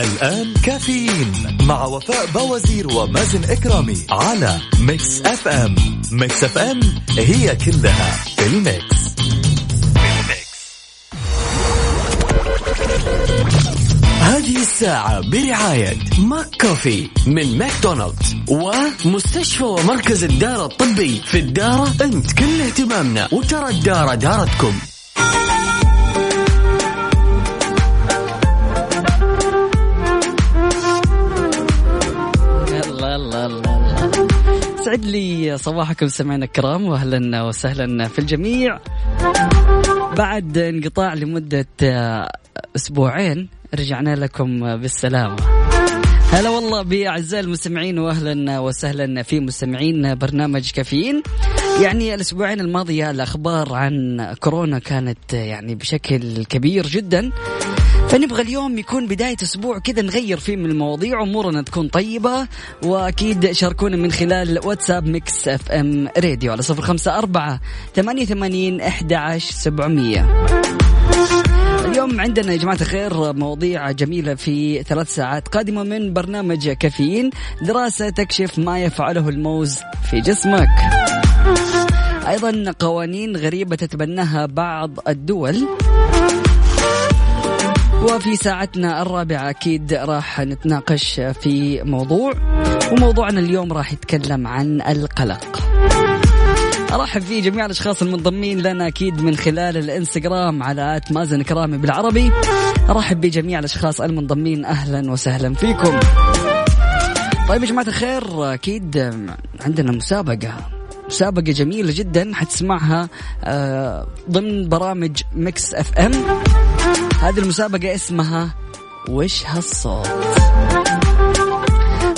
الآن كافيين مع وفاء بوازير ومازن كرامي على Mix FM Mix FM هي كلها في ال mix. هذه الساعة برعاية McCoffee من ماكدونالدز ومستشفى ومركز الدارة الطبي في الدارة أنت كل اهتمامنا وترى الدارة دارتكم. سعد لي صباحكم سمعنا الكرام واهلا وسهلا في الجميع. بعد انقطاع لمدة أسبوعين رجعنا لكم بالسلامة. هلا والله بأعزائي المستمعين واهلا وسهلا في مستمعين برنامج كافيين. يعني الأسبوعين الماضيه الأخبار عن كورونا كانت يعني بشكل كبير جدا. فنبغى اليوم يكون بداية أسبوع كذا نغير فيه من المواضيع أمورنا تكون طيبة وأكيد شاركونا من خلال واتساب Mix FM Radio على صفر خمسة أربعة ثمانية ثمانين أحد سبعمية. اليوم عندنا يا جماعة الخير مواضيع جميلة في ثلاث ساعات قادمة من برنامج كافيين دراسة تكشف ما يفعله الموز في جسمك. أيضا قوانين غريبة تتبناها بعض الدول. وفي ساعتنا الرابعة أكيد راح نتناقش في موضوع وموضوعنا اليوم راح يتكلم عن القلق. أرحب في جميع الأشخاص المنضمين لنا أكيد من خلال الإنستغرام على آت مازن كرامي بالعربي. أرحب بجميع الأشخاص المنضمين أهلا وسهلا فيكم. طيب يا جماعة الخير أكيد عندنا مسابقة مسابقة جميلة جدا حتسمعها آه، ضمن برامج Mix FM. هذه المسابقة اسمها وش هالصوت؟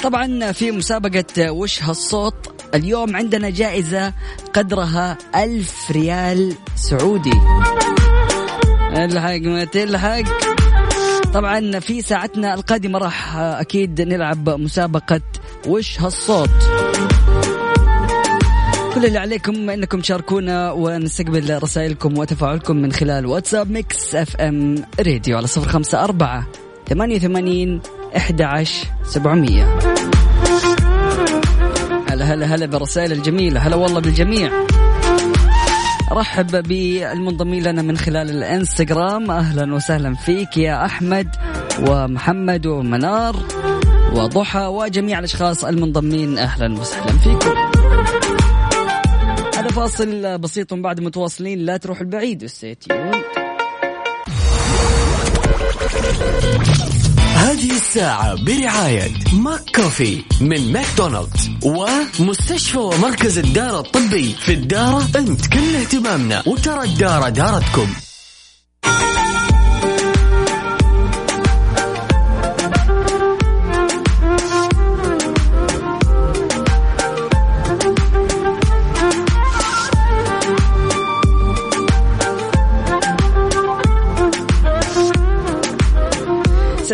طبعا في مسابقة وش هالصوت اليوم عندنا جائزة قدرها ألف ريال سعودي. الحق ما تلحق؟ طبعا في ساعتنا القادمة راح أكيد نلعب مسابقة وش هالصوت. كل اللي عليكم إنكم تشاركونا ونستقبل رسائلكم وتفاعلكم من خلال واتساب Mix FM Radio على صفر خمسة أربعة ثمانية وثمانين أحد عشر سبعمية. هلا هلا هلا بالرسائل الجميلة. هلا والله بالجميع. رحب بالمنضمين لنا من خلال الإنستغرام. أهلا وسهلا فيك يا أحمد ومحمد ومنار وضحى وجميع الأشخاص المنضمين. أهلا وسهلا فيكم. فاصل بسيط بعد متواصلين. لا تروح البعيد. هذه الساعة برعاية McCoffee من ماكدونالدز ومستشفى ومركز الدارة الطبي في الدارة انت كل اهتمامنا وترى الدارة دارتكم.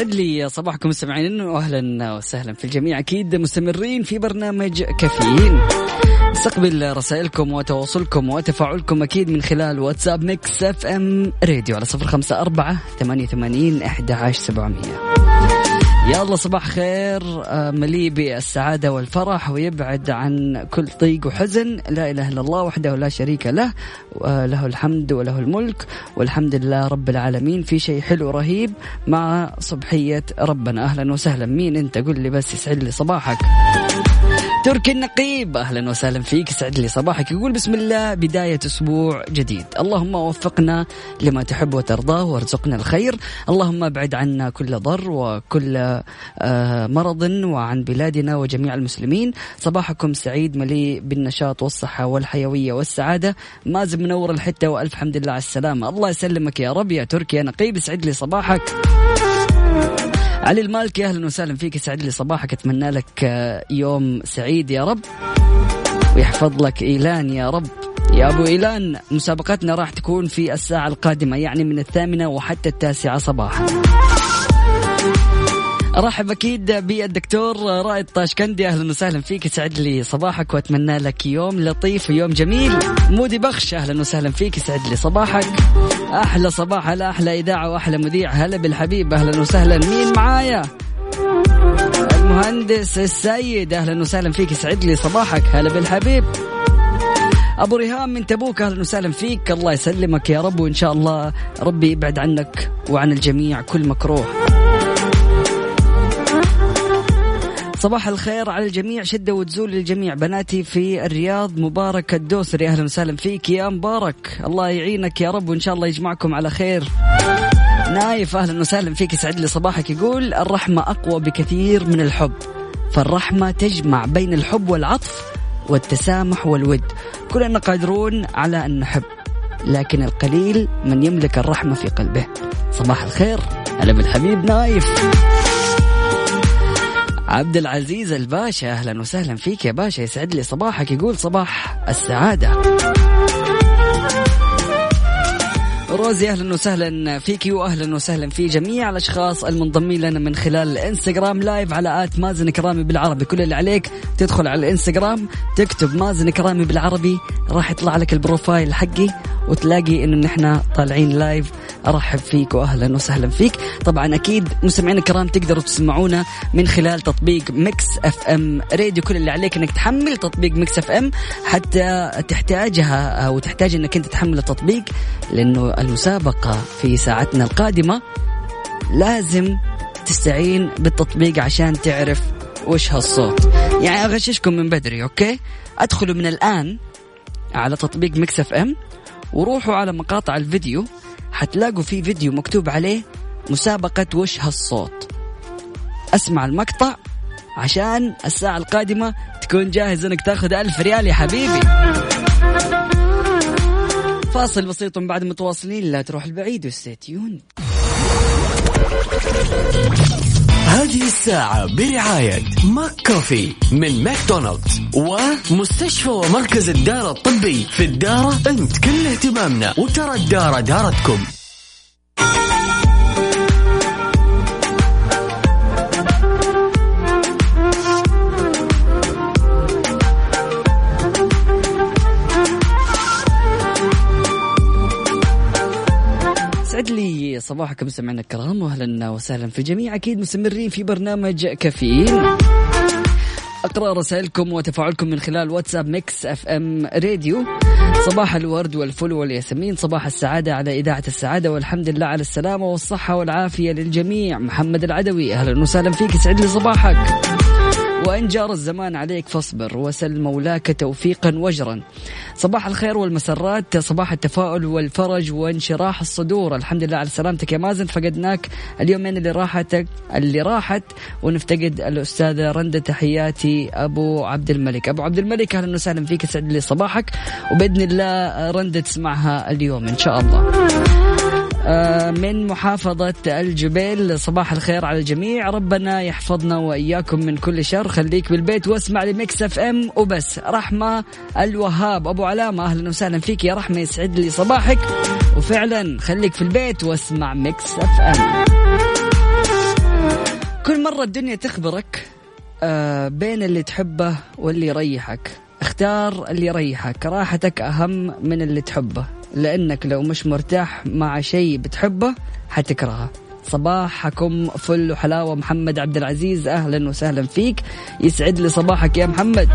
يسعد لي صباحكم مستمعينا. واهلا وسهلا في الجميع. أكيد مستمرين في برنامج كافيين. نستقبل رسائلكم وتواصلكم وتفاعلكم أكيد من خلال واتساب Mix FM Radio على صفر خمسة أربعة ثمانية وثمانين أحد عشر سبعمية. يا الله صباح خير آه، مليء بالسعادة والفرح ويبعد عن كل ضيق وحزن. لا إله إلا الله وحده لا شريك له له الحمد وله الملك والحمد لله رب العالمين. في شيء حلو رهيب مع صبحية ربنا. أهلا وسهلا. مين أنت؟ قل لي بس يسعد لي صباحك. تركي النقيب. أهلا وسهلا فيك. سعد لي صباحك. يقول بسم الله بداية أسبوع جديد. اللهم وفقنا لما تحب وترضاه وارزقنا الخير. اللهم أبعد عنا كل ضر وكل آه، مرض وعن بلادنا وجميع المسلمين. صباحكم سعيد مليء بالنشاط والصحة والحيوية والسعادة. مازن منور الحتة. وألف حمد لله على السلامة. الله يسلمك يا رب يا تركي يا نقيب. يسعد لي صباحك. علي المالكي أهلا وسهلا فيك. يسعد لي صباحك. أتمنى لك آه، يوم سعيد يا رب ويحفظ لك إيلان يا رب. يا أبو إيلان مسابقتنا راح تكون في الساعة القادمة يعني من الثامنة وحتى التاسعة صباحا. ارحب أكيد بالدكتور رائد طاشكندي أهلا وسهلا فيك. يسعد لي صباحك وأتمنى لك يوم لطيف ويوم جميل. مودي بخش. أهلا وسهلا فيك. يسعد لي صباحك. أحلى صباح على أحلى إذاعة وأحلى مذيع. هلا بالحبيب. أهلا وسهلا. مين معايا؟ المهندس السيد. أهلا وسهلا فيك. يسعد لي صباحك. هلا بالحبيب. أبو ريهام من تبوك. أهلا وسهلا فيك. الله يسلمك يا رب. وإن شاء الله ربي يبعد عنك وعن الجميع. كل مكروه. صباح الخير على الجميع. شدة وتزول للجميع. بناتي في الرياض مبارك الدوسري. أهلا وسهلا فيك يا مبارك. الله يعينك يا رب وإن شاء الله يجمعكم على خير. نايف أهلا وسهلا فيك. يسعد لي صباحك. يقول الرحمة أقوى بكثير من الحب. فالرحمة تجمع بين الحب والعطف والتسامح والود. كلنا قادرون على أن نحب لكن القليل من يملك الرحمة في قلبه. صباح الخير. هلا بالحبيب نايف. عبد العزيز الباشا أهلا وسهلا فيك يا باشا يسعد لي صباحك يقول صباح السعادة. روزي أهلا وسهلا فيك واهلا وسهلا في جميع الأشخاص المنضمين لنا من خلال الإنستغرام live على at مازن كرامي بالعربي. كل اللي عليك تدخل على الإنستغرام تكتب مازن كرامي بالعربي راح يطلع لك ال profile حقي وتلاقي إنه نحن طالعين live أرحب فيك واهلا وسهلا فيك. طبعا أكيد مستمعينا الكرام تقدروا تسمعونا من خلال تطبيق Mix FM Radio. كل اللي عليك إنك تحمل تطبيق Mix FM حتى تحتاجها أو تحتاج إنك أنت تحمل التطبيق لأنه المسابقة في ساعتنا القادمة لازم تستعين بالتطبيق عشان تعرف وش هالصوت. يعني أغششكم من بدري okay؟ أدخلوا من الآن على تطبيق Mix FM وروحوا على مقاطع الفيديو حتلاقوا في فيديو مكتوب عليه مسابقة وش هالصوت أسمع المقطع عشان الساعة القادمة تكون جاهز إنك تاخذ ألف ريال يا حبيبي. فاصل بسيط بعد متواصلين لا تروح البعيد و stay tuned. هذه الساعة برعاية McCoffee من ماكدونالدز ومستشفى ومركز الدارة الطبي في الدارة أنت. كل اهتمامنا وترى الدارة دارتكم. يسعد لي صباحكم سمعنا الكرام واهلا وسهلا في الجميع أكيد مستمرين في برنامج كافيين. أقرأ رسائلكم وتفاعلكم من خلال واتساب Mix FM Radio. صباح الورد والفل والياسمين صباح السعادة على إذاعة السعادة والحمد لله على السلامة والصحة والعافية للجميع. محمد العدوي أهلا وسهلا فيك يسعد لي صباحك. وإن جار الزمان عليك فاصبر وسل مولاك توفيقا وأجرا. صباح الخير والمسرات صباح التفاؤل والفرج وانشراح الصدور. الحمد لله على سلامتك يا مازن فقدناك اليومين اللي راحتك اللي راحت ونفتقد الأستاذة رندة تحياتي أبو عبد الملك. أبو عبد الملك أهلا وسهلا فيك يسعد لي صباحك وبإذن الله رندة تسمعها اليوم إن شاء الله. من محافظة الجبيل. صباح الخير على الجميع. ربنا يحفظنا وإياكم من كل شر. خليك بالبيت واسمع ل Mix FM. وبس رحمة الوهاب. أبو عبد الملك أهلا وسهلا فيك يا رحمة. يسعد لي صباحك. وفعلا خليك في البيت واسمع Mix FM. كل مرة الدنيا تخبرك آه، بين اللي تحبه واللي يريحك. اختار اللي يريحك. راحتك أهم من اللي تحبه. لأنك لو مش مرتاح مع شيء بتحبه حتكرهه. صباحكم فل وحلاوة. محمد عبد العزيز أهلا وسهلا فيك. يسعد لي صباحك يا محمد.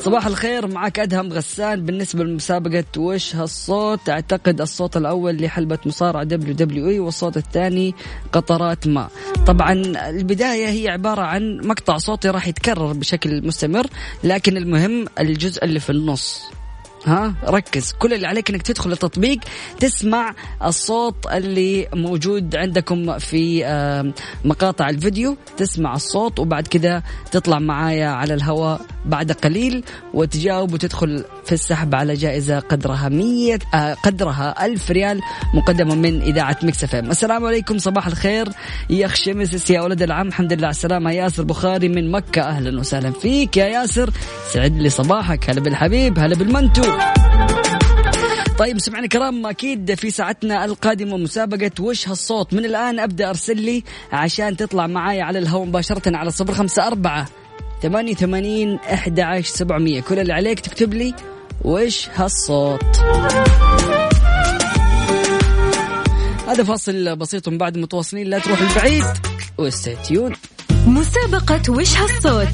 صباح الخير معك أدهم غسان. بالنسبة لمسابقة وش هالصوت أعتقد الصوت الأول لحلبة مصارعة WWE والصوت الثاني قطرات ماء طبعا البداية هي عبارة عن مقطع صوتي راح يتكرر بشكل مستمر لكن المهم الجزء اللي في النص. ها؟ ركز. كل اللي عليك إنك تدخل التطبيق تسمع الصوت اللي موجود عندكم في آه، مقاطع الفيديو. تسمع الصوت وبعد كذا تطلع معايا على الهواء. بعد قليل وتجاوب وتدخل في السحب على جائزة قدرها 100 آه قدرها ألف ريال مقدمة من إذاعة Mix FM. السلام عليكم صباح الخير. يا شمس يا ولد العم الحمد لله على السلامة. ياسر بخاري من مكة أهلا وسهلا فيك. يا ياسر يسعد لي صباحك. هلا بالحبيب هلا بالمنتو. طيب سمعنا كرام. أكيد في ساعتنا القادمة مسابقة وش هالصوت؟ من الآن أبدأ أرسل لي عشان تطلع معايا على الهواء مباشرة على صفر خمسة أربعة ثمانية وثمانين أحد عشر سبعمية. كل اللي عليك تكتب لي وش هالصوت. هذا فاصل بسيط من بعد متواصلين. لا تروح البعيد و stay tuned مسابقة وش هالصوت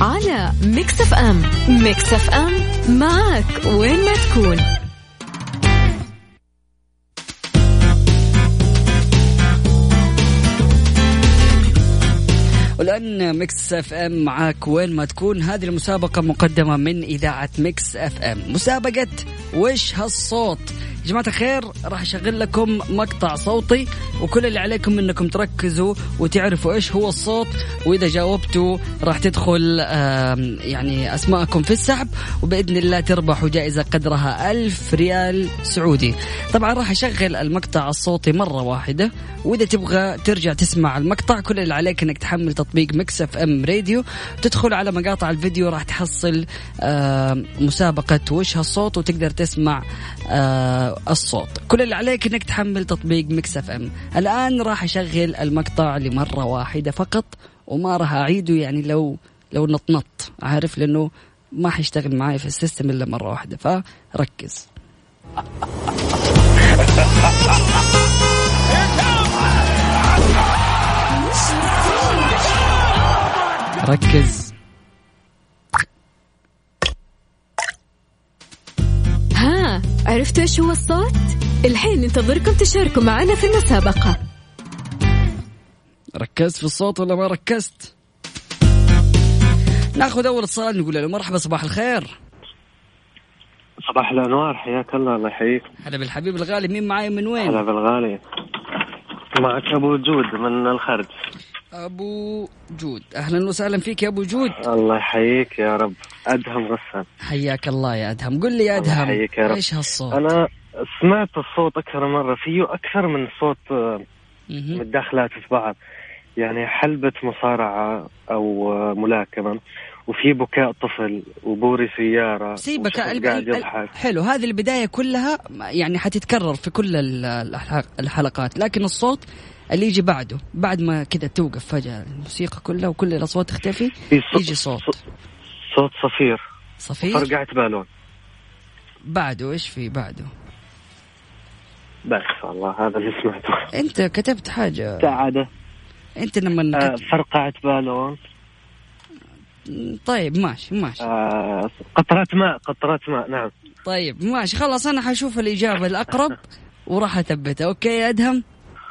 على Mix FM. Mix FM معك وين ما تكون. والآن Mix FM معاك وين ما تكون. هذه المسابقة مقدمة من إذاعة Mix FM مسابقة وش هالصوت؟ جماعة الخير راح أشغل لكم مقطع صوتي وكل اللي عليكم أنكم تركزوا وتعرفوا إيش هو الصوت وإذا جاوبتوا راح تدخل يعني أسماءكم في السحب وبإذن الله تربحوا جائزة قدرها ألف ريال سعودي. طبعا راح أشغل المقطع الصوتي مرة واحدة وإذا تبغى ترجع تسمع المقطع كل اللي عليك أنك تحمل تطبيق Mix FM Radio تدخل على مقاطع الفيديو راح تحصل مسابقة وش هالصوت وتقدر تسمع الصوت. كل اللي عليك إنك تحمل تطبيق Mix FM. الآن راح أشغل المقطع لمرة واحدة فقط وما راح أعيده يعني لو لو نطنط. عارف؟ لأنه ما حيشتغل معي في ال system إلا مرة واحدة. فركز. ركز. عرفتوا إيش هو الصوت؟ الحين ننتظركم تشاركوا معنا في المسابقة ركزت في الصوت ولا ما ركزت؟ ناخذ أول اتصال نقول له مرحبا صباح الخير صباح الأنوار حياك الله الله يحييك هلا بالحبيب الغالي مين معاي من وين؟ هلا بالغالي معك أبو جود من الخرج أبو جود. أهلا وسهلا فيك يا أبو جود. الله يحييك يا رب. أدهم غسان. حياك الله يا أدهم. قل لي يا أدهم حياك يا رب. إيش هالصوت؟ أنا سمعت الصوت أكثر مرة فيه أكثر من صوت آه، متداخلات في بعض يعني حلبة مصارعة أو آه، ملاكمة وفي بكاء طفل وبوري سيارة سيبك قاعد حلو. هذه البداية كلها يعني حتتكرر في كل الحلقات. لكن الصوت اللي يجي بعده بعد ما كذا توقف فجأة الموسيقى كلها وكل الأصوات تختفي يجي صوت. صوت صفير. صفير؟ فرقعة بالون. بعده إيش في بعده؟ بس والله هذا اللي سمعته. أنت كتبت حاجة. سعادة أنت لما آه فرقعة بالون. طيب ماشي ماشي. آه قطرات ماء قطرات ماء نعم. طيب ماشي خلاص أنا حشوف الإجابة الأقرب وراح أثبتها. okay يا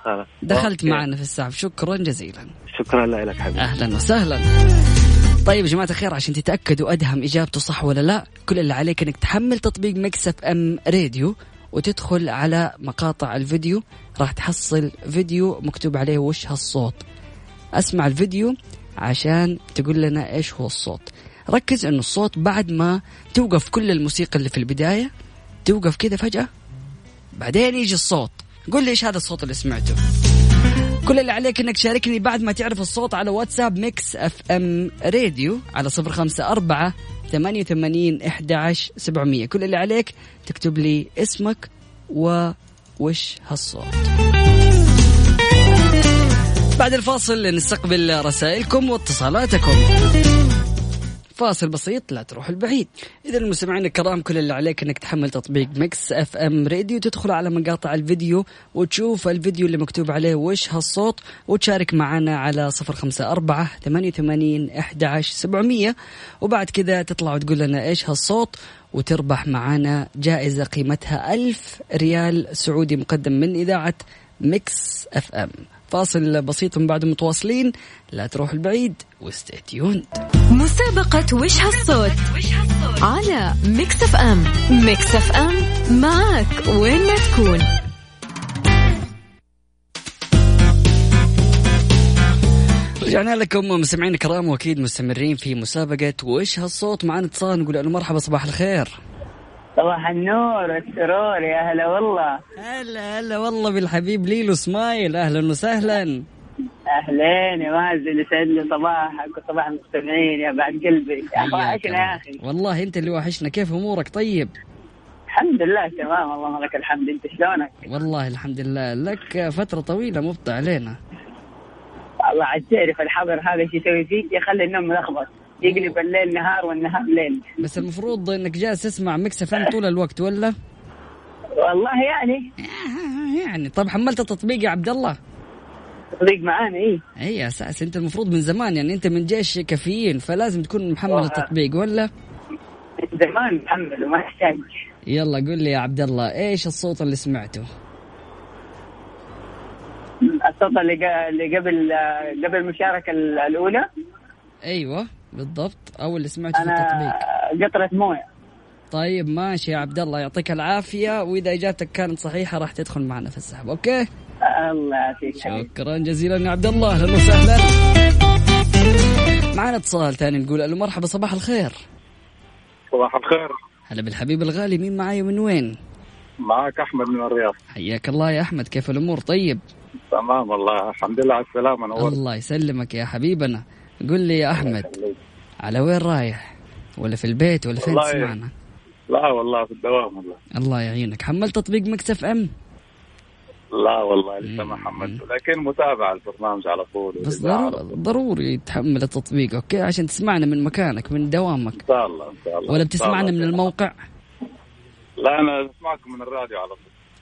أدهم دخلت okay. معنا في السحب شكرا جزيلا. شكرا لك حبيبي. أهلا وسهلا. طيب يا جماعة الخير عشان تتأكدوا أدهم إجابته صح ولا لا كل اللي عليك أنك تحمل تطبيق Mix FM Radio وتدخل على مقاطع الفيديو. راح تحصل فيديو مكتوب عليه وش هالصوت. أسمع الفيديو عشان تقول لنا إيش هو الصوت. ركز إنه الصوت بعد ما توقف كل الموسيقى اللي في البداية توقف كذا فجأة بعدين يجي الصوت. قل لي إيش هذا الصوت اللي سمعته؟ كل اللي عليك إنك تشاركني بعد ما تعرف الصوت على واتساب Mix FM Radio على صفر خمسة أربعة ثمانية وثمانين إحدى سبعمية. كل اللي عليك تكتب لي اسمك ووش هالصوت. بعد الفاصل نستقبل رسائلكم واتصالاتكم. فاصل بسيط لا تروح البعيد. إذا المستمعين الكرام كل اللي عليك إنك تحمل تطبيق Mix FM Radio تدخل على مقاطع الفيديو وتشوف الفيديو اللي مكتوب عليه وش هالصوت وتشارك معنا على صفر خمسة أربعة ثمانية وثمانين أحد سبعمية. وبعد كذا تطلع وتقول لنا إيش هالصوت وتربح معنا جائزة قيمتها ألف ريال سعودي مقدم من إذاعة Mix FM. فاصل بسيط من بعد متواصلين. لا تروح البعيد و stay tuned مسابقة وش هالصوت على Mix FM Mix FM معك وين ما تكون. رجعنا لكم مستمعين الكرام وأكيد مستمرين في مسابقة وش هالصوت. معنا اتصال نقول له مرحبا صباح الخير. صباح النور والسرور يا هلا والله. هلا هلا والله بالحبيب ليلو سمايل أهلا وسهلا. أهلين يا مازن يسعد لي صباحك وصباح المستمعين يا بعد قلبي. يا أخي وحشنا يا أخي. والله أنت اللي وحشنا. كيف أمورك؟ طيب. الحمد لله تمام. اللهم لك الحمد. أنت شلونك؟ والله الحمد لله. لك فترة طويلة مبطع علينا. والله عاد تعرف الحظر هذا إيش يسوي فيك يخلي النوم ملخبط. يقلب الليل نهار والنهار ليل. بس المفروض إنك جالس تسمع مكس فم طول الوقت ولا؟ والله يعني. يعني. طيب حملت التطبيق يا عبد الله؟ تطبيق معانا إيه. اي أساس. أنت المفروض من زمان يعني أنت من جيش كافيين فلازم تكون محمل التطبيق ولا؟ من زمان محمد وما يحتاج. يلا قول لي يا عبد الله إيش الصوت اللي سمعته؟ الصوت اللي اللي قبل قبل المشاركة الأولى. أيوه. بالضبط. أو اللي سمعته في التطبيق. قطرة موية. طيب ماشي يا عبد الله يعطيك العافية. وإذا إجابتك كانت صحيحة راح تدخل معنا في السحب أوكي؟ الله يعافيك. شكرا جزيلا يا عبد الله. أهلا وسهلا. معنا اتصال ثاني نقول ألو مرحبا صباح الخير. صباح الخير. هلا بالحبيب الغالي مين معاي ومن وين؟ معك أحمد من الرياض. حياك الله يا أحمد كيف الأمور؟ طيب. تمام والله الحمد لله على السلامة نورت الله يسلمك يا حبيبنا. قل لي يا أحمد. على وين رايح؟ ولا في البيت ولا فين؟ تسمعنا. لا والله في الدوام والله. الله يعينك. حملت تطبيق Mix FM؟ لا والله لسه ما حملته لكن متابع البرنامج على طول بس ضروري, تحمل التطبيق okay؟ عشان تسمعنا من مكانك من دوامك. إن شاء الله إن شاء الله. ولا بتسمعنا. من الموقع؟ لا أنا اسمعكم من الراديو على طول.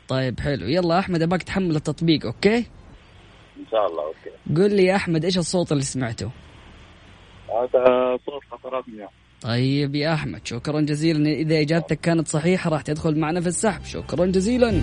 طيب حلو. يلا أحمد أباك تحمل التطبيق okay؟ إن شاء الله okay. قل لي يا أحمد إيش الصوت اللي سمعته؟ هذا صوت مياه طيب يا أحمد شكرا جزيلا. إذا إجابتك كانت صحيحة راح تدخل معنا في السحب. شكرا جزيلا.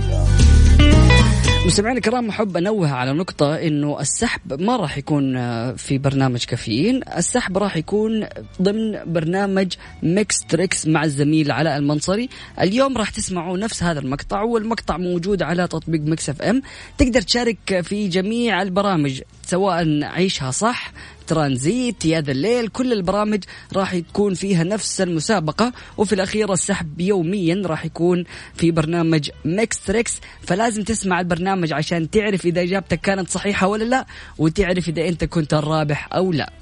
مستمعينا الكرام أحب أنوه على نقطة إنه السحب ما راح يكون آه، في برنامج كافيين. السحب راح يكون ضمن برنامج Mix Trix مع الزميل علاء المنصري. اليوم راح تسمعوا نفس هذا المقطع والمقطع موجود على تطبيق Mix FM تقدر تشارك في جميع البرامج. سواء عيشها صح ترانزيت يا ذا الليل كل البرامج راح تكون فيها نفس المسابقة. وفي الأخير السحب يوميا راح يكون في برنامج Mix Trix فلازم تسمع البرنامج عشان تعرف إذا إجابتك كانت صحيحة ولا لا وتعرف إذا أنت كنت الرابح أو لا.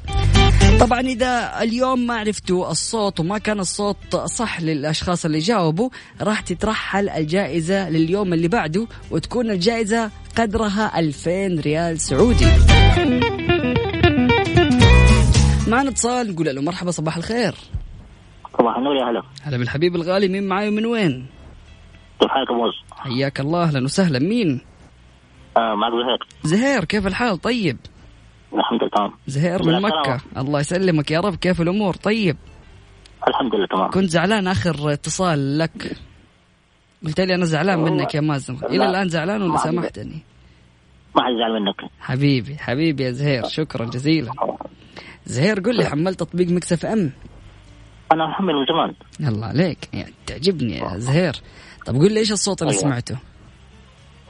طبعا إذا اليوم ما عرفتوا الصوت وما كان الصوت صح للأشخاص اللي جاوبوا راح تترحل الجائزة لليوم اللي بعده وتكون الجائزة قدرها 2000 ريال سعودي معنا اتصال نقول له مرحبا صباح الخير صباح النور يا هلا هلا بالحبيب الغالي مين معاي ومن وين؟ كيف حالك ابو؟ حياك الله أهلا وسهلا مين؟ آه معك زهير زهير كيف الحال طيب؟ الحمد لله تمام. زهير من مكة سلام. الله يسلمك يا رب. كيف الأمور؟ طيب. الحمد لله تمام. كنت زعلان آخر اتصال لك. قلت لي أنا زعلان منك يا مازن. إلى. الآن زعلان ولا سامحتني؟ ما حد زعل منك. حبيبي حبيبي يا زهير. شكرا جزيلا. زهير قل لي حملت تطبيق مكسف أم؟ أنا محمل من زمان. الله عليك. يعني تعجبني يا زهير. طب قل لي إيش الصوت اللي أيوة. سمعته؟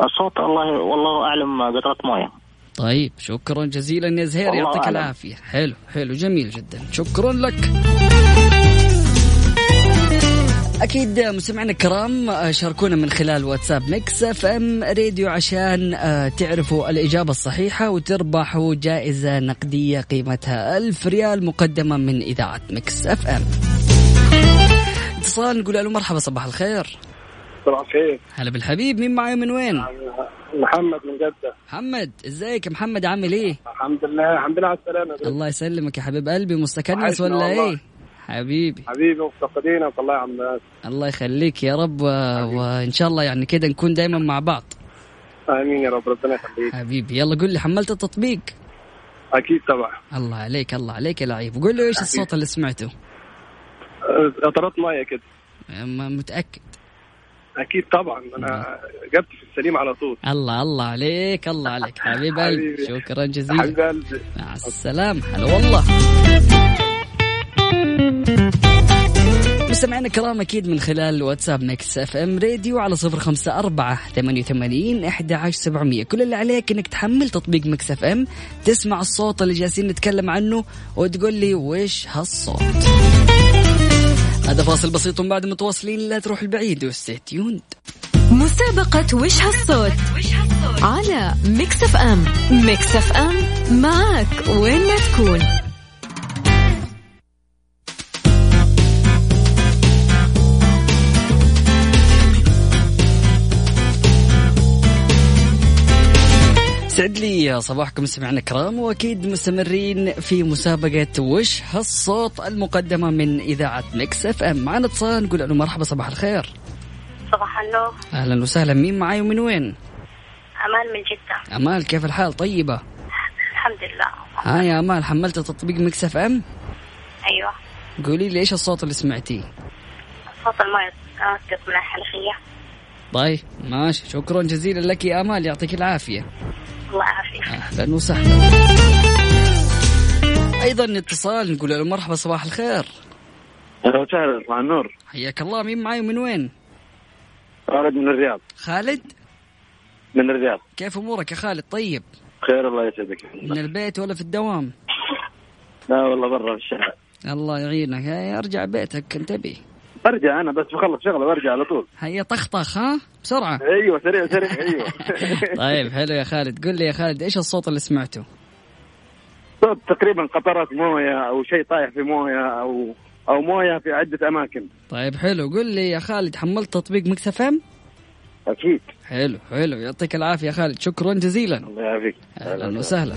الصوت الله والله أعلم قطرة موية. طيب شكرا جزيلا يا زهير يعطيك أعلم. العافية. حلو حلو جميل جدا. شكرا لك. أكيد مستمعينا الكرام شاركونا من خلال واتساب Mix FM Radio عشان آه، تعرفوا الإجابة الصحيحة وتربحوا جائزة نقدية قيمتها ألف ريال مقدمة من إذاعة Mix FM. اتصال نقول له مرحبا صباح الخير. صباح الخير. هلا بالحبيب مين معي من وين؟ محمد من جدة. محمد إزيك يا محمد؟ عامل إيه؟ الحمد لله الحمد لله على السلامة الله يسلمك يا حبيب قلبي. مستكنس ولا والله. إيه؟ حبيبي. حبيبي مفتقدينك. والله يا عم ناس. الله يخليك يا رب و... وإن شاء الله يعني كده نكون دائما مع بعض. آمين يا رب ربنا يخليك. حبيبي يلا قول لي حملت التطبيق؟ أكيد طبعا. الله عليك الله عليك يا لعيب. قول له إيش الصوت اللي سمعته؟ قطرات ميه كده. متأكد. أكيد طبعا. أنا جبت في السليم على طول. الله الله عليك الله عليك. حبيب قلبي حبيبي. شكرا جزيلا. حبيب قلبي. مع السلامة. هلا والله. مستمعينا الكرام أكيد من خلال واتساب Mix FM Radio على صفر خمسة أربعة ثمانية وثمانين أحد عشر سبعمية. كل اللي عليك إنك تحمل تطبيق Mix FM تسمع الصوت اللي جالسين نتكلم عنه وتقول لي وش هالصوت. هذا فاصل بسيط بعد متواصلين. لا تروح البعيد. و stay tuned مسابقة وش هالصوت على Mix FM. Mix FM معك وين ما تكون. سعد لي صباحكم سمعنا الكرام وأكيد مستمرين في مسابقة وش هالصوت المقدمة من إذاعة Mix FM. معنا اتصال نقول له مرحبا صباح الخير. صباح النور. أهلا وسهلا. مين معاي ومن وين؟ أمال من جدة. أمال كيف الحال؟ طيبة؟ الحمد لله. ها يا أمال حملت تطبيق Mix FM؟ أيوة. قولي لي إيش الصوت اللي سمعتيه؟ صوت الماء يسقط من الحنفية طيب ماشي. شكرا جزيلا لك يا أمال يعطيك العافية. الله يعافيك. أهلا وسهلا. أيضا اتصال نقول له مرحبا صباح الخير. أهلا وسهلا مع النور. حياك الله. مين معاي ومن وين؟ خالد من الرياض. خالد؟ من الرياض. كيف أمورك يا خالد؟ طيب؟ خير الله يسعدك. من البيت ولا في الدوام؟ لا والله برا في الشارع. الله يعينك. أرجع بيتك انتبه. برجع أنا بس بخلص شغله برجع على طول. هيا طخطخ ها؟ بسرعة. أيوه سريع سريع أيوه. طيب حلو يا خالد. قل لي يا خالد إيش الصوت اللي سمعته؟ صوت تقريبا قطرات موية أو شيء طايح في موية أو أو موية في عدة أماكن. طيب حلو. قل لي يا خالد حملت تطبيق مكس؟ أكيد. حلو حلو. يعطيك العافية يا خالد. شكرا جزيلا. الله يعافيك. أهلا وسهلا.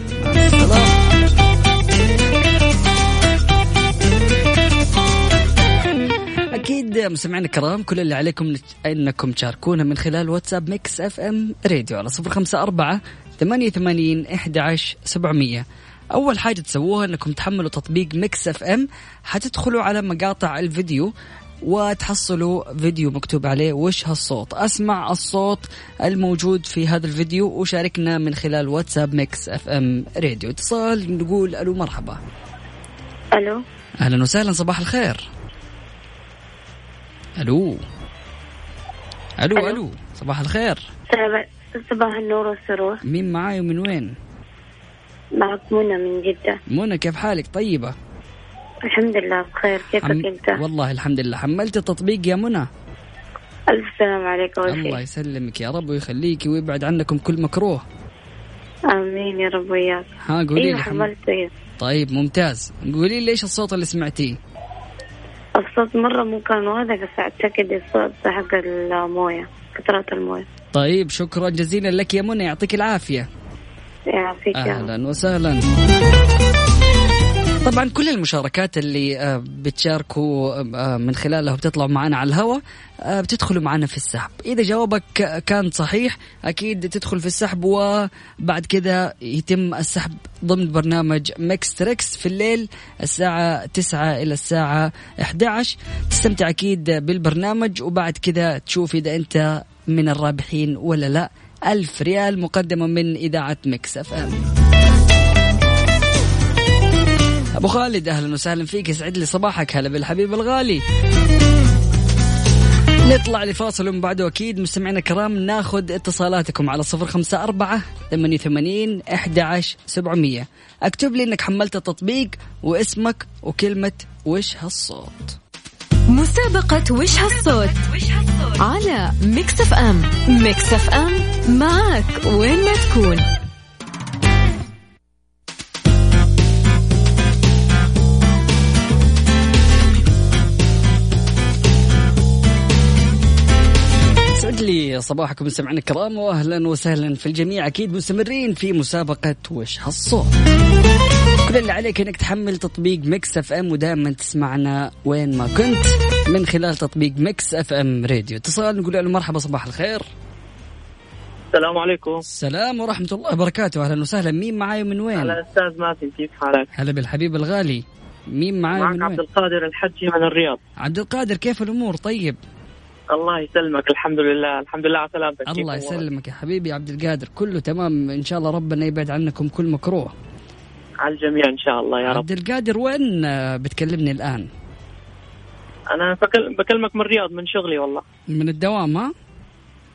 أكيد مستمعينا الكرام كل اللي عليكم إنكم تشاركونا من خلال واتساب Mix FM Radio على صفر خمسة أربعة ثمانية وثمانين إحدى عشر سبعمية. أول حاجة تسووها أنكم تحملوا تطبيق Mix FM حتدخلوا على مقاطع الفيديو وتحصلوا فيديو مكتوب عليه وش هالصوت. أسمع الصوت الموجود في هذا الفيديو وشاركنا من خلال واتساب Mix FM Radio. اتصال نقول ألو مرحبا. ألو. أهلا وسهلا صباح الخير. ألو. ألو ألو. ألو. صباح الخير. صباح- النور والسرور. مين معاي ومن وين؟ معك منى من جدة. منى كيف حالك؟ طيبة. الحمد لله بخير. كيفك حم- أنت؟ والله الحمد لله. حملت التطبيق يا منى؟ ألف سلام عليك أول الله يسلمك يا رب ويخليك ويبعد عنكم كل مكروه. آمين يا رب وياك ها قولي أيوة لي حم... حملت أيوة. طيب ممتاز. قولي لي إيش الصوت اللي سمعتيه؟ الصوت مرة مو كان واضح بس أعتقد الصوت حق الموية قطرات الموية. طيب شكرا جزيلا لك يا منى يعطيك العافية. يعافيك. أهلا وسهلا. طبعا كل المشاركات اللي آه، بتشاركوا آه، من خلالها وبتطلعوا معنا على الهواء آه، بتدخلوا معنا في السحب. إذا جوابك كان صحيح أكيد تدخل في السحب وبعد كذا يتم السحب ضمن برنامج Mix Trix في الليل الساعة 9 إلى الساعة 11 تستمتع أكيد بالبرنامج وبعد كذا تشوف إذا أنت من الرابحين ولا لا. ألف ريال مقدمة من إذاعة Mix FM. أبو خالد أهلا وسهلا فيك. يسعد لي صباحك هلا بالحبيب الغالي. نطلع لفاصل ومن بعده أكيد مستمعينا الكرام ناخذ اتصالاتكم على صفر خمسة أربعة ثمانية وثمانين أحد سبعمية. اكتب لي إنك حملت التطبيق واسمك وكلمة وش هالصوت. مسابقة وش هالصوت على Mix FM. Mix FM معك وين ما تكون. لي صباحكم مستمعينا الكرام واهلا وسهلا في الجميع. أكيد مستمرين في مسابقة وش هالصوت. كل اللي عليك إنك تحمل تطبيق Mix FM ودائما تسمعنا وين ما كنت من خلال تطبيق Mix FM Radio. اتصال نقول له مرحبا صباح الخير. السلام عليكم. السلام ورحمة الله وبركاته. أهلا وسهلا. مين معاي ومن وين؟ هلا أستاذ ماسي كيف حالك؟ هلا بالحبيب الغالي. مين معاي معك ومن عبد وين؟ القادر الحجي من الرياض. عبد القادر كيف الأمور؟ طيب؟ الله يسلمك الحمد لله الحمد لله على سلامتك. الله؟ يسلمك يا حبيبي عبد القادر. كله تمام. إن شاء الله ربنا يبعد عنكم كل مكروه. على الجميع إن شاء الله يا رب. عبد القادر وين آه، بتكلمني الآن؟ أنا بكل- بكلمك من الرياض من شغلي والله. من الدوام ها؟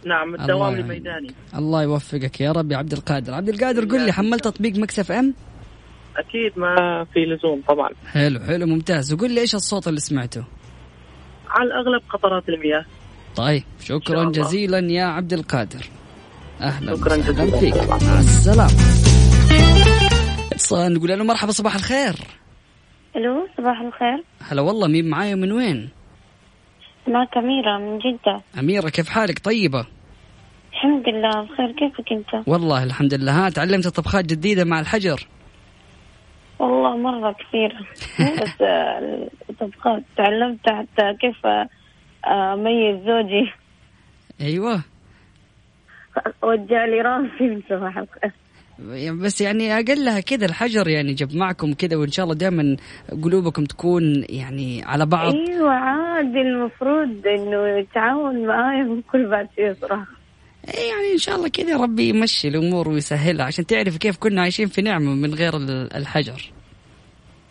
نعم الدوام الميداني. الله يوفقك يا رب يا عبد القادر. عبد القادر قل لي حملت تطبيق مكسف إم؟ أكيد ما في لزوم طبعا. حلو حلو ممتاز. وقل لي إيش الصوت اللي سمعته؟ على الأغلب قطرات المياه. طيب شكرا الله. جزيلا يا عبد القادر. أهلا شكراً وسهلاً جزيلاً. فيك. مع السلامة. اتصال نقول له مرحبا صباح الخير. ألو صباح الخير. هلا والله مين معايا من وين؟ معك أميرة من جدة. أميرة كيف حالك؟ طيبة. الحمد لله بخير. كيفك أنت؟ والله الحمد لله. ها تعلمت طبخات جديدة مع الحجر؟ والله مرة كثيرة. مو بس آه، الطبخات تعلمت حتى كيف آه، أميز زوجي. أيوه. وجع لي راسي من صباح الخير بس يعني أقلها كذا الحجر يعني جاب معكم كذا وإن شاء الله دائما قلوبكم تكون يعني على بعض. أيوه عادي. المفروض إنه يتعاون معايا من كل بعد شيء صراحة. إيه يعني إن شاء الله كذا ربي يمشي الأمور ويسهلها عشان تعرف كيف كنا عايشين في نعمة من غير ال- الحجر.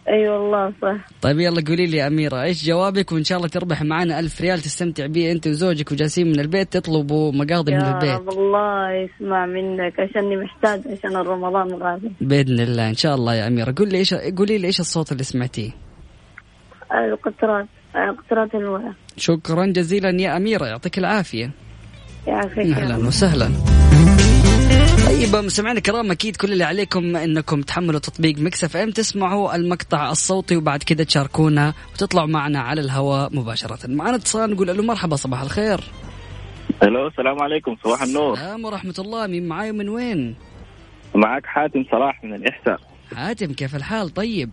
أي أيوة والله صح. طيب يلا قولي لي يا أميرة إيش جوابك؟ وإن شاء الله تربح معنا ألف ريال تستمتع به أنت وزوجك وجالسين من البيت تطلبوا مقاضي من يا البيت. رب الله يسمع منك عشاني محتاج عشان رمضان غالي. بإذن الله إن شاء الله يا أميرة. قولي لي إيش قولي لي إيش الصوت اللي سمعتيه؟ القطرات آه، قطرات المويه شكرا جزيلا يا أميرة يعطيك العافية. يعافيك يا أهلا رب. وسهلا. طيب مستمعينا الكرام أكيد كل اللي عليكم إنكم تحملوا تطبيق Mix FM تسمعوا المقطع الصوتي وبعد كذا تشاركونا وتطلعوا معنا على الهواء مباشرة. معنا اتصال نقول له مرحبا صباح الخير. ألو السلام عليكم صباح النور. السلام ورحمة الله مين معاي من وين؟ معك حاتم صلاح من الإحساء. حاتم كيف الحال؟ طيب.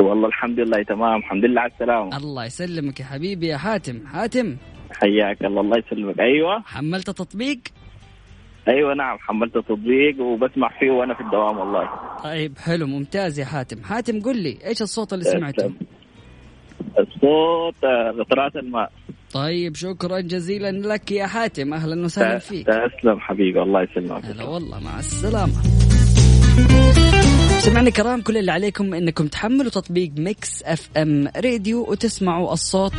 والله الحمد لله تمام الحمد لله على السلامة. الله يسلمك يا حبيبي يا حاتم. حاتم. حياك الله الله يسلمك. أيوه. حملت تطبيق؟ أيوه نعم حملت تطبيق وبسمع فيه وأنا في الدوام والله. طيب حلو ممتاز يا حاتم. حاتم قل لي إيش الصوت اللي سمعته؟ الصوت آه، قطرات الماء. طيب شكرا جزيلا لك يا حاتم. أهلا وسهلا فيك. تسلم حبيبي الله يسلمك. هلا والله مع السلامة. سمعنا كرام كل اللي عليكم إنكم تحملوا تطبيق Mix FM Radio وتسمعوا الصوت.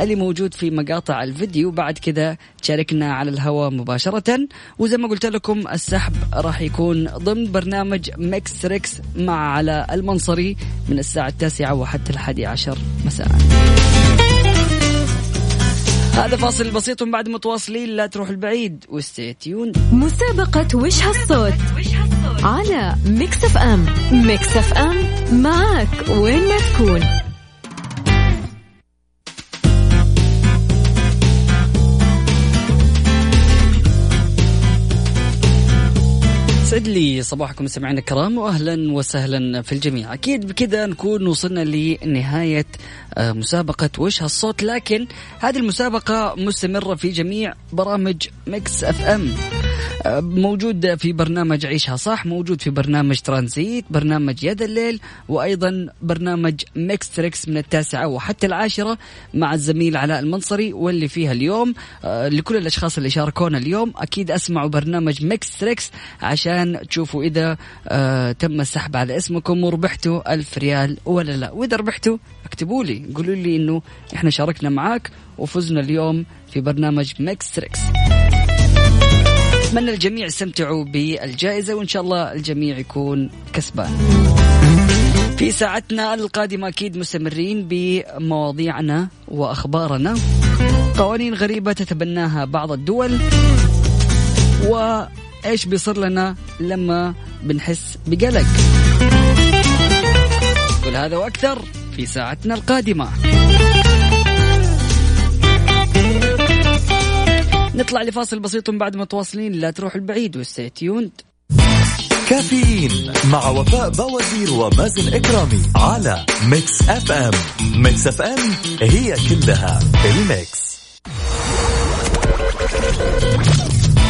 اللي موجود في مقاطع الفيديو. بعد كذا تشاركنا على الهواء مباشرة. وزي ما قلت لكم السحب راح يكون ضمن برنامج Mix Trix مع علاء المنصري من الساعة التاسعة وحتى الحادي عشر مساء. هذا فاصل بسيط بعد متواصلين لا تروح البعيد. و stay tuned مسابقة وش هالصوت على Mix FM. Mix FM معك وين ما تكون. سعد لي صباحكم سمعنا الكرام واهلا وسهلا في الجميع. أكيد بكذا نكون وصلنا لنهاية آه، مسابقة وش هالصوت لكن هذه المسابقة مستمرة في جميع برامج Mix FM. موجود في برنامج عيشها صح موجود في برنامج ترانزيت برنامج يد الليل وأيضا برنامج Mix Trix من التاسعة وحتى العاشرة مع الزميل علاء المنصري واللي فيها اليوم. آه، لكل الأشخاص اللي شاركونا اليوم أكيد أسمعوا برنامج Mix Trix عشان تشوفوا إذا آه تم السحب على اسمكم وربحتوا ألف ريال ولا لا. وإذا ربحتوا اكتبوا لي قولوا لي إنه إحنا شاركنا معاك وفزنا اليوم في برنامج Mix Trix اتمنى الجميع يستمتعوا بالجائزة وإن شاء الله الجميع يكون كسبان. في ساعتنا القادمة أكيد مستمرين بمواضيعنا وأخبارنا. قوانين غريبة تتبناها بعض الدول. وإيش بيصير لنا لما بنحس بقلق. كل هذا وأكثر في ساعتنا القادمة. نطلع لفاصل بسيط بعد متواصلين لا تروحوا بعيد و stay tuned كافيين مع وفاء بوازير ومازن إكرامي على Mix FM Mix FM هي كلها ال mix.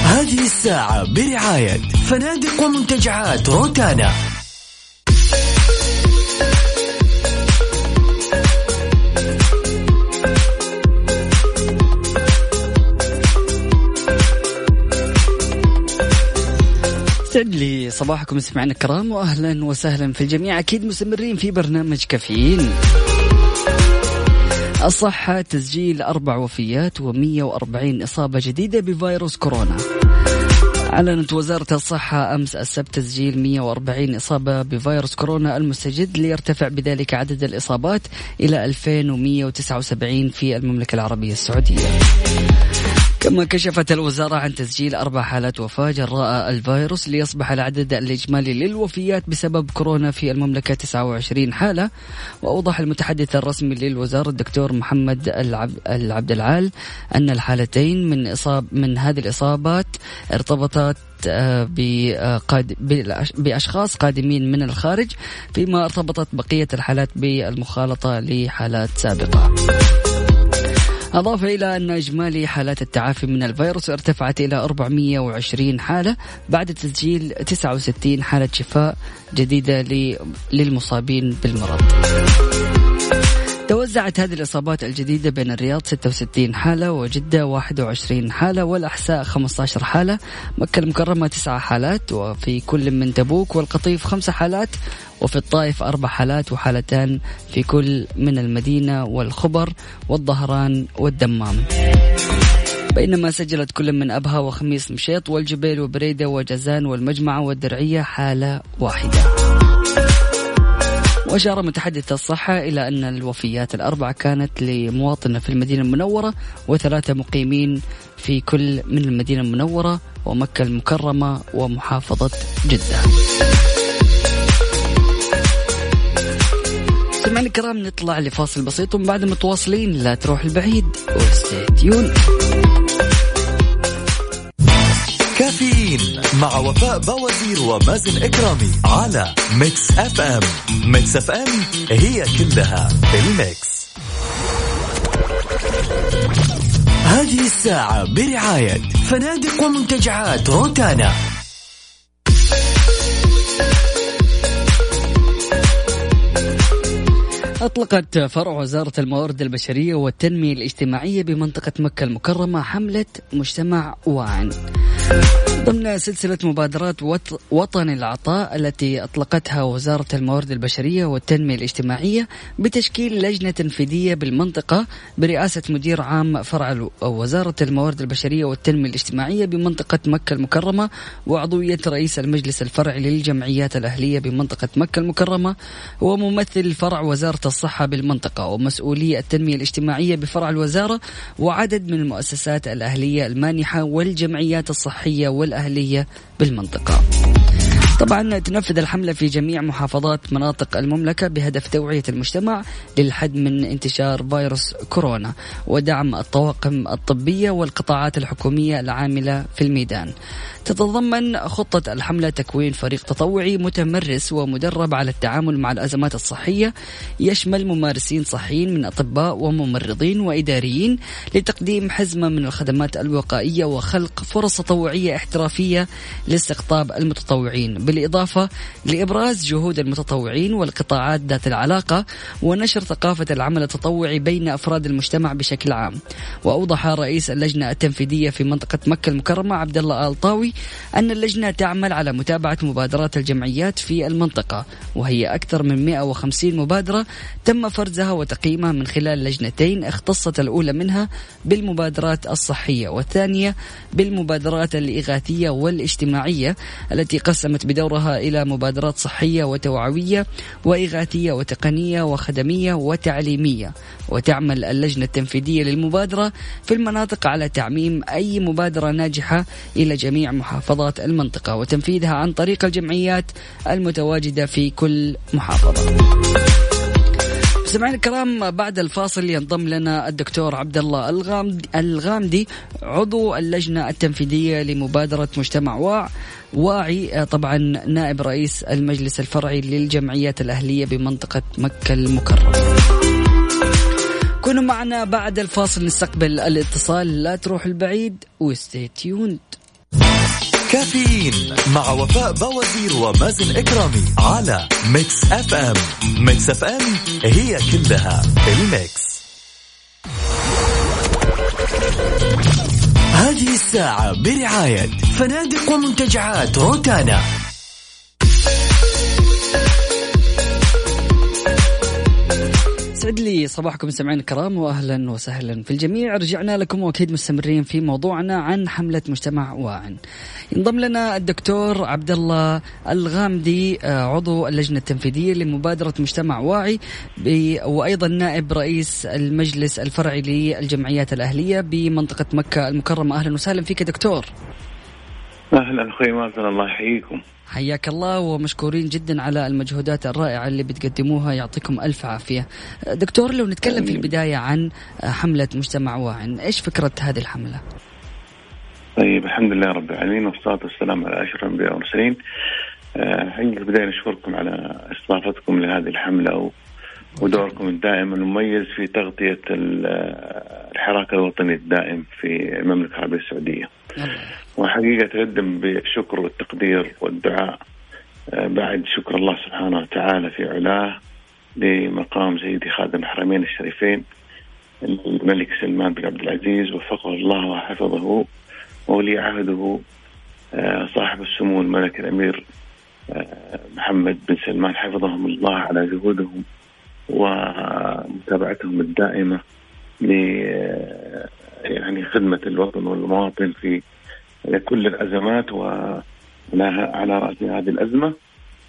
هذه الساعة برعاية فنادق ومنتجعات روتانا. سعد لي صباحكم سمعنا الكرام واهلا وسهلا في الجميع. أكيد مستمرين في برنامج كافيين. الصحة تسجيل أربع وفيات و140 إصابة جديدة بفيروس كورونا. أعلنت وزارة الصحة أمس السبت تسجيل 140 إصابة بفيروس كورونا المستجد ليرتفع بذلك عدد الإصابات إلى 2179 في المملكة العربية السعودية. كما كشفت الوزارة عن تسجيل أربع حالات وفاة جراء الفيروس ليصبح العدد الإجمالي للوفيات بسبب كورونا في المملكة. 29 حالة. وأوضح المتحدث الرسمي للوزارة الدكتور محمد العبد العال أن الحالتين من إصاب من هذه الإصابات ارتبطت آه، بأشخاص قادمين من الخارج فيما ارتبطت بقية الحالات بالمخالطة لحالات سابقة. أضاف إلى أن إجمالي حالات التعافي من الفيروس ارتفعت إلى 420 حالة بعد تسجيل 69 حالة شفاء جديدة للمصابين بالمرض. توزعت هذه الإصابات الجديدة بين الرياض 66 حالة وجدة 21 حالة والأحساء 15 حالة. مكة المكرمة 9 حالات وفي كل من تبوك والقطيف 5 حالات وفي الطائف أربع حالات وحالتان في كل من المدينة والخبر والظهران والدمام. بينما سجلت كل من أبها وخميس مشيط والجبيل وبريدة وجزان والمجمعة والدرعية حالة واحدة. وأشار متحدث الصحة إلى أن الوفيات الأربعة كانت لمواطنة في المدينة المنورة وثلاثة مقيمين في كل من المدينة المنورة ومكة المكرمة ومحافظة جدة. مستمعينا الكرام نطلع لفاصل بسيط ومن بعد متواصلين. لا تروحوا بعيد و stay tuned كافيين مع وفاء بوازير ومازن إكرامي على Mix FM Mix FM هي كلها ال mix. هذه الساعة برعاية فنادق ومنتجعات روتانا. أطلقت فرع وزارة الموارد البشرية والتنمية الاجتماعية بمنطقة مكة المكرمة حملة مجتمع واعٍ Thank you. ضمن سلسلة مبادرات وطن العطاء التي أطلقتها وزارة الموارد البشرية والتنمية الاجتماعية بتشكيل لجنة تنفيذية بالمنطقة برئاسة مدير عام فرع وزارة الموارد البشرية والتنمية الاجتماعية بمنطقة مكة المكرمة وعضوية رئيس المجلس الفرعي للجمعيات الأهلية بمنطقة مكة المكرمة وممثل فرع وزارة الصحة بالمنطقة ومسؤولي التنمية الاجتماعية بفرع الوزارة وعدد من المؤسسات الأهلية المانحة والجمعيات الصحية والأهلية بالمنطقة. طبعا تنفذ الحملة في جميع محافظات مناطق المملكة بهدف توعية المجتمع للحد من انتشار فيروس كورونا ودعم الطواقم الطبية والقطاعات الحكومية العاملة في الميدان. تتضمن خطة الحملة تكوين فريق تطوعي متمرس ومدرب على التعامل مع الأزمات الصحية. يشمل ممارسين صحيين من أطباء وممرضين وإداريين لتقديم حزمة من الخدمات الوقائية وخلق فرص تطوعية احترافية لاستقطاب المتطوعين. بالإضافة لإبراز جهود المتطوعين والقطاعات ذات العلاقة ونشر ثقافة العمل التطوعي بين أفراد المجتمع بشكل عام. وأوضح رئيس اللجنة التنفيذية في منطقة مكة المكرمة عبد الله الطاوي أن اللجنة تعمل على متابعة مبادرات الجمعيات في المنطقة وهي أكثر من 150 مبادرة تم فرزها وتقييمها من خلال لجنتين اختصت الأولى منها بالمبادرات الصحية والثانية بالمبادرات الإغاثية والاجتماعية التي قسمت بدورها إلى مبادرات صحية وتوعوية وإغاثية وتقنية وخدمية وتعليمية. وتعمل اللجنة التنفيذية للمبادرة في المناطق على تعميم أي مبادرة ناجحة إلى جميع محافظات المنطقة وتنفيذها عن طريق الجمعيات المتواجدة في كل محافظة. سمعنا الكرام بعد الفاصل ينضم لنا الدكتور عبد الله الغامدي, الغامدي عضو اللجنة التنفيذية لمبادرة مجتمع واع واعي طبعا نائب رئيس المجلس الفرعي للجمعيات الأهلية بمنطقة مكة المكرمة. كونوا معنا بعد الفاصل نستقبل الاتصال لا تروحوا بعيد و stay tuned. كافيين مع وفاء بوازير ومازن إكرامي على Mix FM. Mix FM هي كلها ال mix. هذه الساعة برعاية فنادق ومنتجعات روتانا. يسعد لي صباحكم سمعين الكرام واهلا وسهلا في الجميع. رجعنا لكم واكيد مستمرين في موضوعنا عن حملة مجتمع واعٍ. ينضم لنا الدكتور عبد الله الغامدي آه، عضو اللجنة التنفيذية لمبادرة مجتمع واعي وأيضا نائب رئيس المجلس الفرعي للجمعيات الأهلية بمنطقة مكة المكرمة. أهلا وسهلا فيك دكتور. أهلا أخوي مازن الله يحييكم. حياك الله ومشكورين جدا على المجهودات الرائعة اللي بتقدموها يعطيكم ألف عافية. دكتور لو نتكلم في البداية عن حملة مجتمع واعٍ إيش فكرة هذه الحملة؟ طيب الحمد لله رب العالمين والصلاة والسلام على أشرف الأنبياء والمرسلين. آه، في البداية نشكركم على استضافتكم لهذه الحملة ودوركم الدائم المميز في تغطية الحراك الوطني الدائم في المملكة العربية السعودية. وحقيقة تقدم بالشكر والتقدير والدعاء. آه، بعد شكر الله سبحانه وتعالى في علاه لمقام سيدي خادم الحرمين الشريفين الملك سلمان بن عبد العزيز وفقه الله وحفظه وولي عهده آه، صاحب السمو الملك الأمير آه، محمد بن سلمان حفظهم الله على جهودهم ومتابعتهم الدائمة ل يعني خدمة الوطن والمواطن في كل الأزمات وعلى رأس هذه الأزمة.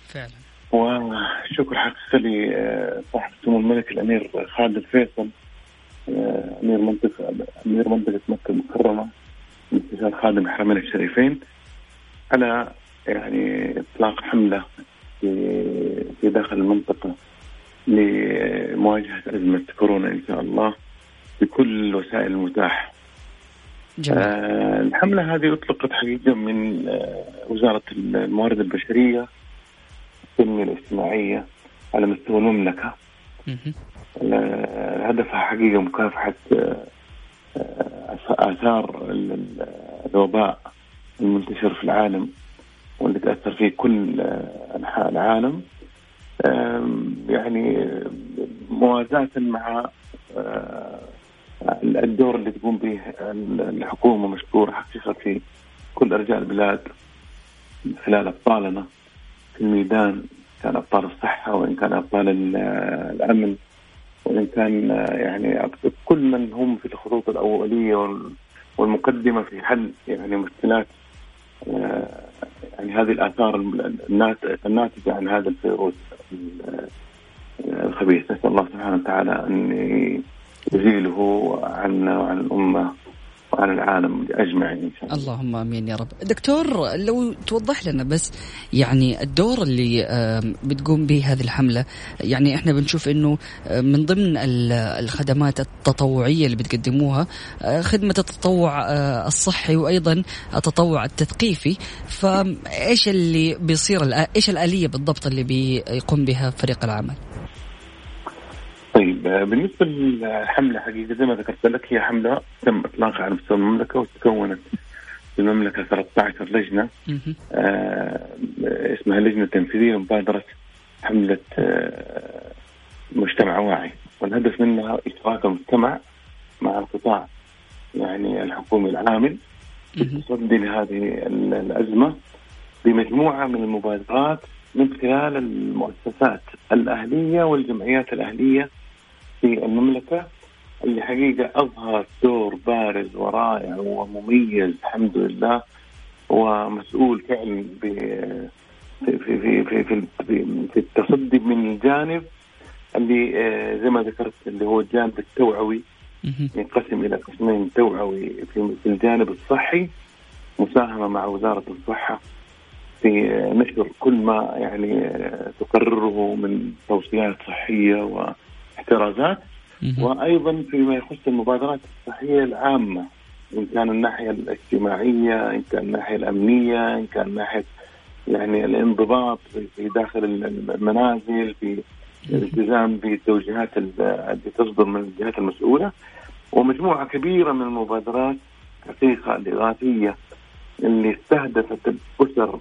فعلا. وشكر حقيقي لصاحب السمو الملك الأمير خالد الفيصل أمير منطقة أمير منطقة مكة المكرمة مستشار خادم الحرمين الشريفين على يعني إطلاق حملة في في داخل المنطقة لمواجهة أزمة كورونا إن شاء الله بكل الوسائل المتاحه. جميل. آه الحملة هذه أطلقت حقيقة من آه وزارة الموارد البشرية التنميه الاجتماعية على مستوى المملكة. آه هدفها حقيقة مكافحة آه آثار الوباء المنتشر في العالم واللي تأثر فيه كل أنحاء العالم يعني موازاة مع الدور اللي تقوم به الحكومة مشكورة حقيقة في كل أرجاء البلاد خلال أبطالنا في الميدان كان أبطال الصحة وإن كان أبطال الأمن وإن كان يعني كل من هم في الخطوط الأولية والمقدمة في حل يعني مشكلات يعني هذه الآثار الناتجة عن هذا الفيروس الخبيث. نسأل الله سبحانه وتعالى ان يزيله عنا وعن الأمة وعن العالم اجمع إن شاء الله. اللهم آمين يا رب. دكتور لو توضح لنا بس يعني الدور اللي بتقوم به هذه الحملة، يعني إحنا بنشوف إنه من ضمن الخدمات التطوعية اللي بتقدموها خدمة التطوع الصحي وأيضا التطوع التثقيفي، فإيش اللي بيصير إيش الآلية بالضبط اللي بيقوم بها فريق العمل؟ طيب بالنسبة للحملة حقيقة زي ما ذكرت لك هي حملة تم إطلاقها على مستوى المملكة وتكونت في المملكة 13 لجنة. آه اسمها اللجنه التنفيذيه لمبادرة حملة آه مجتمع واعي. والهدف منها إشتراك المجتمع مع القطاع يعني الحكومي العامل التصدي لهذه الأزمة بمجموعة من المبادرات من خلال المؤسسات الأهلية والجمعيات الأهلية في المملكة. اللي حقيقه أظهر دور بارز ورائع ومميز الحمد لله ومسؤول فعلا في في في في في, التصدي من الجانب اللي زي ما ذكرت اللي هو الجانب التوعوي. ينقسم إلى قسمين توعوي في الجانب الصحي مساهمة مع وزارة الصحة في نشر كل ما يعني تقرره من توصيات صحية واحترازات وأيضا فيما يخص المبادرات الصحية العامة إن كان الناحية الاجتماعية إن كان الناحية الأمنية إن كان ناحية يعني الانضباط في داخل المنازل في الالتزام بالتوجيهات التي تصدر من الجهات المسؤولة. ومجموعة كبيرة من المبادرات حقيقة الاغاثيه اللي استهدفت الأسر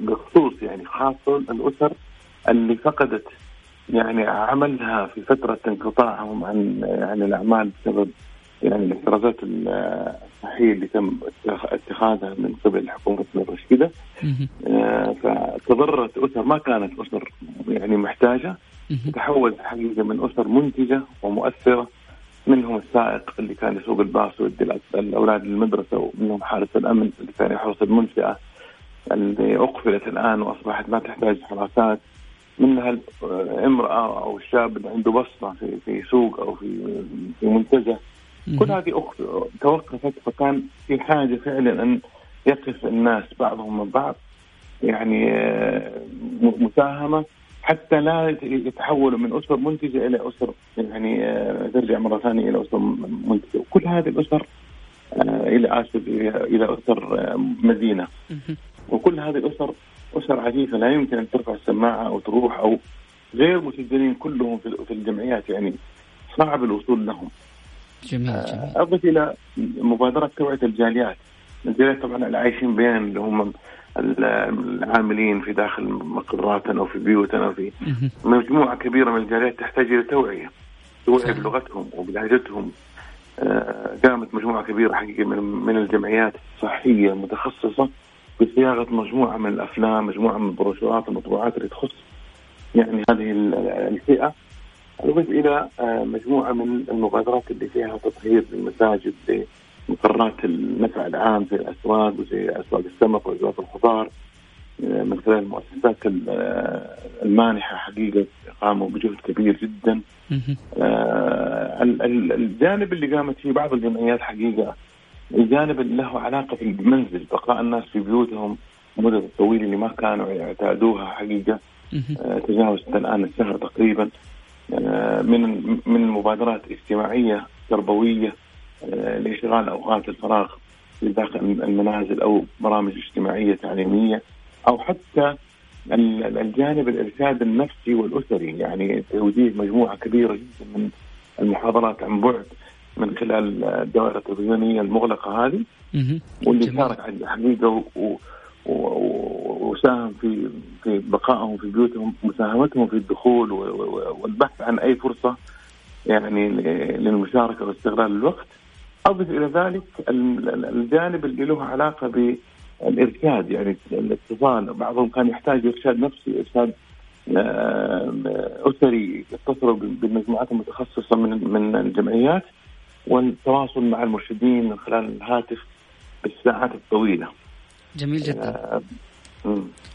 بخصوص يعني خاصة الأسر اللي فقدت يعني عملها في فترة انقطاعهم عن يعني الأعمال بسبب يعني الاحترازات الصحية اللي تم اتخاذها من قبل حكومتنا الرشيده آه فتضررت أسر ما كانت أسر يعني محتاجة. تحول حقيقة من أسر منتجة ومؤثرة. منهم السائق اللي كان يسوق الباص ويدي الأولاد للمدرسة ومنهم حارس الأمن اللي كان يحرس المنشأة. اللي أقفلت الآن وأصبحت ما تحتاج حراسات. منها امرأة أو الشاب اللي عنده بصمة في في سوق أو في في منتجع. كل هذه توقفت فكان في حاجة فعلا أن يقف الناس بعضهم من بعض يعني آه، مساهمة حتى لا يتحولوا من أسر منتجة إلى أسر يعني آه، ترجع مرة ثانية إلى أسر منتجة. وكل هذه الأسر آه، إلى آسف إلى أسر مدينة. وكل هذه الأسر أسر عفيفه لا يمكن أن ترفع السماعة أو تروح أو غير مسجلين كلهم في الجمعيات يعني صعب الوصول لهم. جميل جميل. أضف إلى مبادره توعية الجاليات. الجاليات طبعا اللي عايشين بين اللي هم العاملين في داخل مقراتنا أو في بيوتنا في مجموعة كبيرة من الجاليات تحتاج إلى توعية. توعية بلغتهم وبلهجتهم. آه، قامت مجموعة كبيرة حقيقه من من الجمعيات الصحيه المتخصصه بصياغة مجموعة من الأفلام، مجموعة من البروشورات المطبوعات اللي تخص يعني هذه الفئة اضف إلى آه، مجموعة من المبادرات اللي فيها تطهير المساجد لمقرات النفع العام زي الأسواق وزي أسواق السمك وأسواق الخضار آه، من خلال المؤسسات آه، المانحة حقيقة قاموا بجهد كبير جدا. الجانب اللي قامت فيه بعض الجمعيات حقيقة الجانب اللي له علاقة في المنزل بقاء الناس في بيوتهم المدة الطويلة اللي ما كانوا يعتادوها حقيقة. آه، تجاوزت الآن الشهر تقريبا. آه، من من مبادرات اجتماعية تربوية آه، لإشغال أوقات الفراغ في داخل المنازل أو برامج اجتماعية تعليمية أو حتى الجانب الإرشاد النفسي والأسري. يعني توجيه مجموعة كبيرة جدا من المحاضرات عن بعد. من خلال الدوائر التلفزيونية المغلقة هذه واللي شارك حقيقه وساهم في في بقائهم في بيوتهم مساهمتهم في الدخول والبحث عن أي فرصة يعني للمشاركة واستغلال الوقت. أضف إلى ذلك الجانب اللي له علاقة بالإرشاد يعني الاتصال. بعضهم كان يحتاج إرشاد نفسي إرشاد آه، أسري يتصلوا بالمجموعات المتخصصة من من الجمعيات. والتواصل مع المرشدين من خلال الهاتف بالساعات الطويلة. جميل جدا.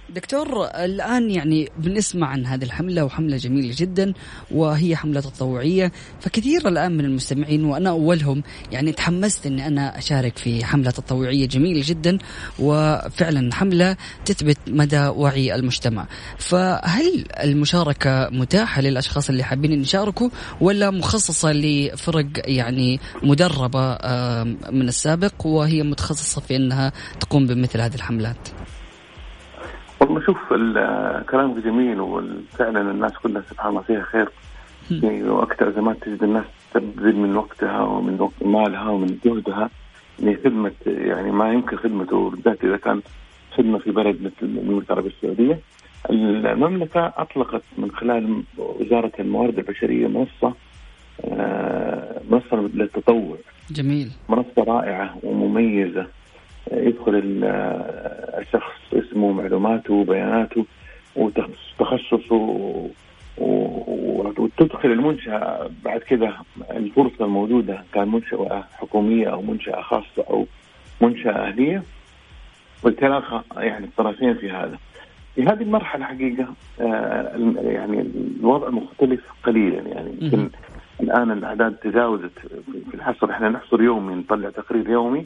دكتور الآن يعني بنسمع عن هذه الحملة وحملة جميلة جدا وهي حملة تطوعية. فكثير الآن من المستمعين وأنا أولهم يعني تحمست أني أنا أشارك في حملة تطوعية جميلة جدا وفعلا حملة تثبت مدى وعي المجتمع. فهل المشاركة متاحة للأشخاص اللي حابين يشاركوا ولا مخصصة لفرق يعني مدربة من السابق وهي متخصصة في أنها تقوم بمثل هذه الحملات؟ شوف كلامك جميل وفعلا الناس كلها سبحان الله فيها خير في وقت ازمات تجد الناس تبذل من وقتها ومن وقت مالها ومن جهدها لخدمه يعني ما يمكن خدمته بالذات إذا كان خدمة في بلد مثل المملكه العربية السعودية. المملكة أطلقت من خلال وزارة الموارد البشرية منصة آه، منصة للتطوع. جميل. منصة رائعة ومميزة يدخل الشخص اسمه معلوماته وبياناته وتخصصه وتدخل المنشأة. بعد كده الفرصة الموجودة كان منشأة حكومية أو منشأة خاصة أو منشأة أهلية. ويتلاقى يعني الطرفين في هذا. في هذه المرحلة حقيقة آه، يعني الوضع مختلف قليلا يعني. يمكن الآن الأعداد تجاوزت في الحصر إحنا نحصر يومي نطلع تقرير يومي.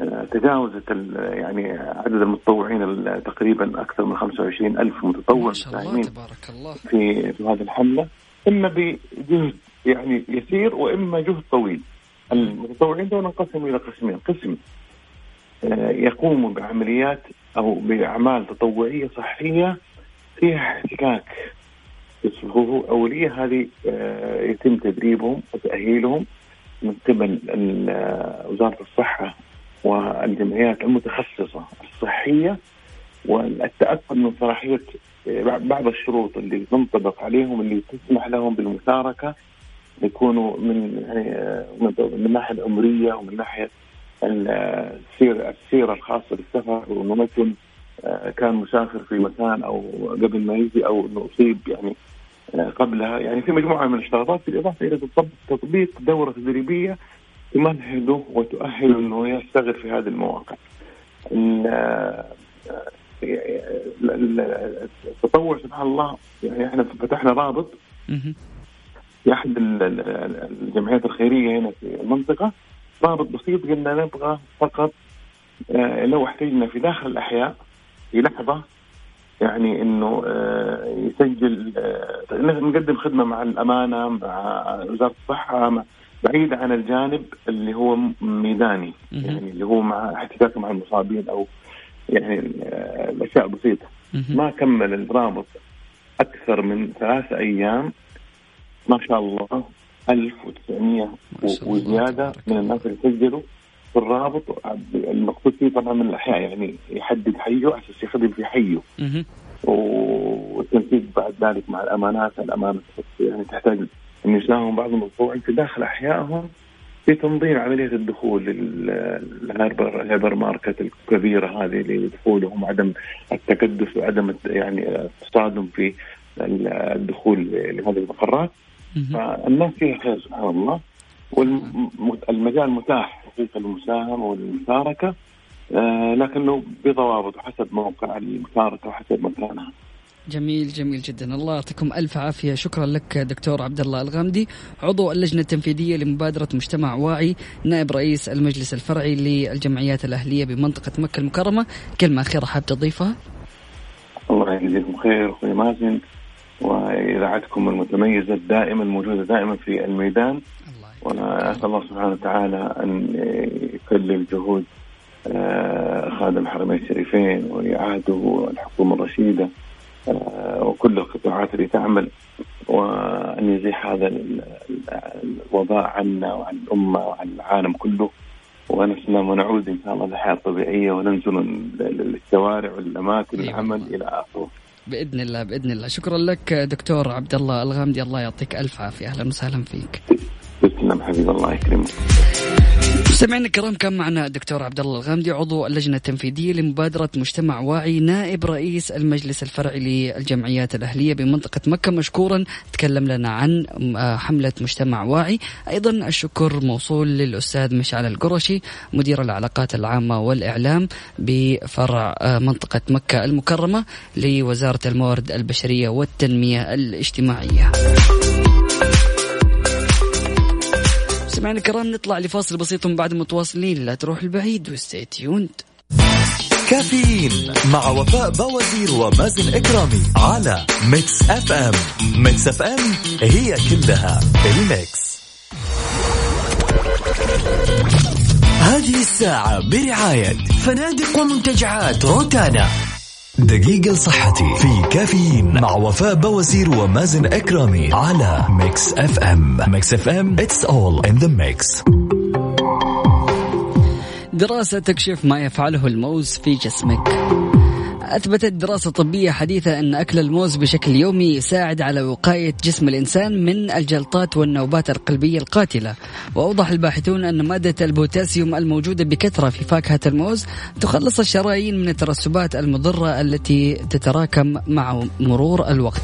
آه، تجاوزت يعني عدد المتطوعين تقريبا أكثر من 25 ألف متطوع مساهمين تبارك الله. في في هذه الحملة إما بجهد يعني يسير وإما جهد طويل. المتطوعين دول انقسموا إلى قسمين. قسم آه، يقوموا بعمليات أو بأعمال تطوعية صحية فيها احتكاك. الصفوف الأولية هذه آه، يتم تدريبهم وتأهيلهم من قبل آه، وزارة الصحة والجمعيات المتخصصة الصحية. والتأكد من صلاحية آه، بعض الشروط اللي تنطبق عليهم اللي تسمح لهم بالمشاركة يكونوا من يعني من الناحية العمرية ومن ناحية السيرة السيرة الخاصة بالسفر. وانه كان مسافر في مكان أو قبل ما يجي أو إنه أصيب يعني قبلها. يعني في مجموعة من الاشتراطات بالاضافه إلى تطبيق دورة تدريبية تمهده وتؤهله إنه يشتغل في هذه المواقع. التطوع سبحان الله يعني إحنا فتحنا رابط في احد الجمعيات الخيرية هنا في المنطقة. رابط بسيط قلنا نبغى فقط آه، لو احتجنا في داخل الأحياء في لحظة يعني إنه آه، يسجل آه، نقدم خدمة مع الأمانة مع وزارة الصحة بعيدة عن الجانب اللي هو ميداني يعني اللي هو مع احتكاك مع المصابين أو يعني الاشياء بسيطة. ما كمل الرابط أكثر من ثلاثة أيام ما شاء الله 1900 وزيادة من الناس اللي سجلوا. الرابط. المقصود فيه طبعا من الأحياء يعني يحدد حيه على أساس يخدم في حيه. والتنسيق بعد ذلك مع الأمانات الأمانة يعني تحتاج أن يساهم بعضهم الطوعي في داخل أحيائهم في تنظيم عملية الدخول لل hyper ال hyper market الكبيرة هذه لدخولهم عدم التكدس وعدم يعني التصادم في الدخول لهذه المقرات. فالناس فيها خير سبحان الله. والمجال متاح. حقيقه للمساهمه والمشاركة. آه لكنه بضوابط حسب موقع المشاركة وحسب مكانها. جميل جميل جدا. الله يعطيكم ألف عافية. شكرا لك دكتور عبد الله الغامدي. عضو اللجنة التنفيذية لمبادرة مجتمع واعي نائب رئيس المجلس الفرعي للجمعيات الأهلية بمنطقة مكة المكرمة. كلمة أخيرة حاب تضيفها؟ الله يجزيكم خير أخوي مازن. وإذاعتكم المتميزة دائما موجوده دائما في الميدان. وأنا أسأل الله سبحانه وتعالى أن يكلل جهود آه، خادم الحرمين الشريفين ويعاده والحكومة الرشيدة آه، وكل القطاعات اللي تعمل وأن يزيح هذا الوباء عنا وعن الأمة وعن العالم كله. ونسلم ونعود إن شاء الله للحياة الطبيعية وننزل للشوارع والأماكن العمل إلى آخره. بإذن الله بإذن الله. شكرا لك دكتور عبد الله الغامدي. الله يعطيك ألف عافية. أهلا وسهلا فيك. تسلم حبيب الله يكرمك. مستمعينا الكرام كان معنا الدكتور عبد الله الغامدي عضو اللجنة التنفيذية لمبادرة مجتمع واعي نائب رئيس المجلس الفرعي للجمعيات الأهلية بمنطقة مكة مشكورا تكلم لنا عن آه، حملة مجتمع واعي أيضا الشكر موصول للأستاذ مشعل القرشي مدير العلاقات العامة والإعلام بفرع آه، منطقة مكة المكرمة لوزارة الموارد البشرية والتنمية الاجتماعية. مستمعينا الكرام نطلع لفاصل بسيط من بعد متواصلين لا تروحوا بعيد و stay tuned. كافيين مع وفاء بوازير ومازن إكرامي على Mix FM. Mix FM هي كلها ال mix. هذه الساعة برعاية فنادق ومنتجعات روتانا. دقيقة لصحتي في كافيين مع وفاء بوازير ومازن إكرامي على Mix FM. Mix FM it's all in the mix. دراسة تكشف ما يفعله الموز في جسمك. أثبتت دراسة طبية حديثة أن أكل الموز بشكل يومي يساعد على وقاية جسم الإنسان من الجلطات والنوبات القلبية القاتلة. وأوضح الباحثون أن مادة البوتاسيوم الموجودة بكثرة في فاكهة الموز تخلص الشرايين من الترسبات المضرة التي تتراكم مع مرور الوقت.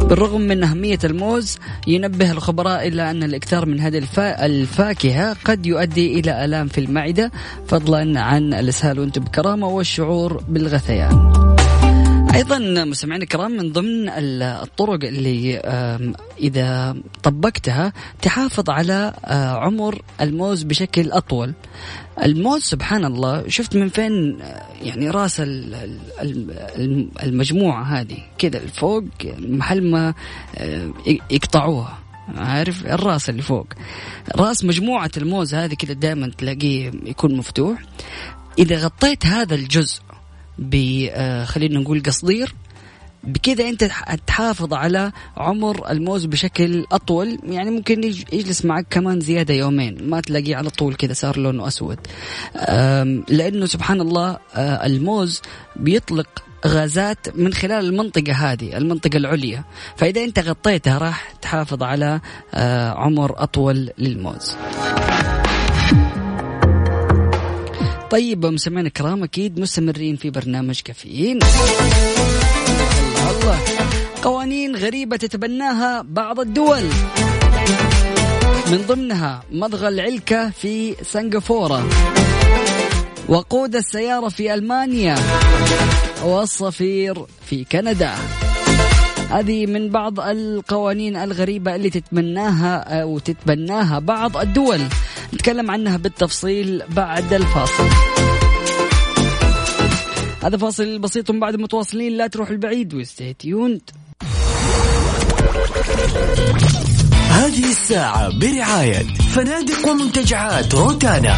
بالرغم من أهمية الموز ينبه الخبراء إلى أن الإكثار من هذه الفاكهة قد يؤدي إلى آلام في المعدة فضلا عن الإسهال وانت بكرامة والشعور بالغثيان. أيضا مستمعينا الكرام من ضمن الطرق اللي إذا طبقتها تحافظ على آه، عمر الموز بشكل أطول. الموز سبحان الله شفت من فين آه، يعني راس المجموعة هذه؟ كذا الفوق محل ما آه، يقطعوها. عارف؟ الراس اللي فوق. راس مجموعة الموز هذه كذا دائما تلاقيه يكون مفتوح. إذا غطيت هذا الجزء خلينا نقول قصدير. بكذا أنت تحافظ على عمر الموز بشكل أطول. يعني ممكن يجلس معك كمان زيادة يومين. ما تلاقيه على طول كذا صار لونه أسود. لأنه سبحان الله الموز بيطلق غازات من خلال المنطقة هذه المنطقة العليا. فإذا أنت غطيتها راح تحافظ على عمر أطول للموز. طيب مستمعينا الكرام أكيد مستمرين في برنامج كافيين. الله. الله قوانين غريبة تتبناها بعض الدول. من ضمنها مضغ العلكة في سنغافورة. وقود السيارة في ألمانيا. والصفير في كندا. هذه من بعض القوانين الغريبة اللي تتمناها أو تتبناها بعض الدول. نتكلم عنها بالتفصيل بعد الفاصل. هذا فاصل بسيط بعد متواصلين لا تروح البعيد وستي تيوند هذه الساعة برعاية فنادق ومنتجعات روتانا.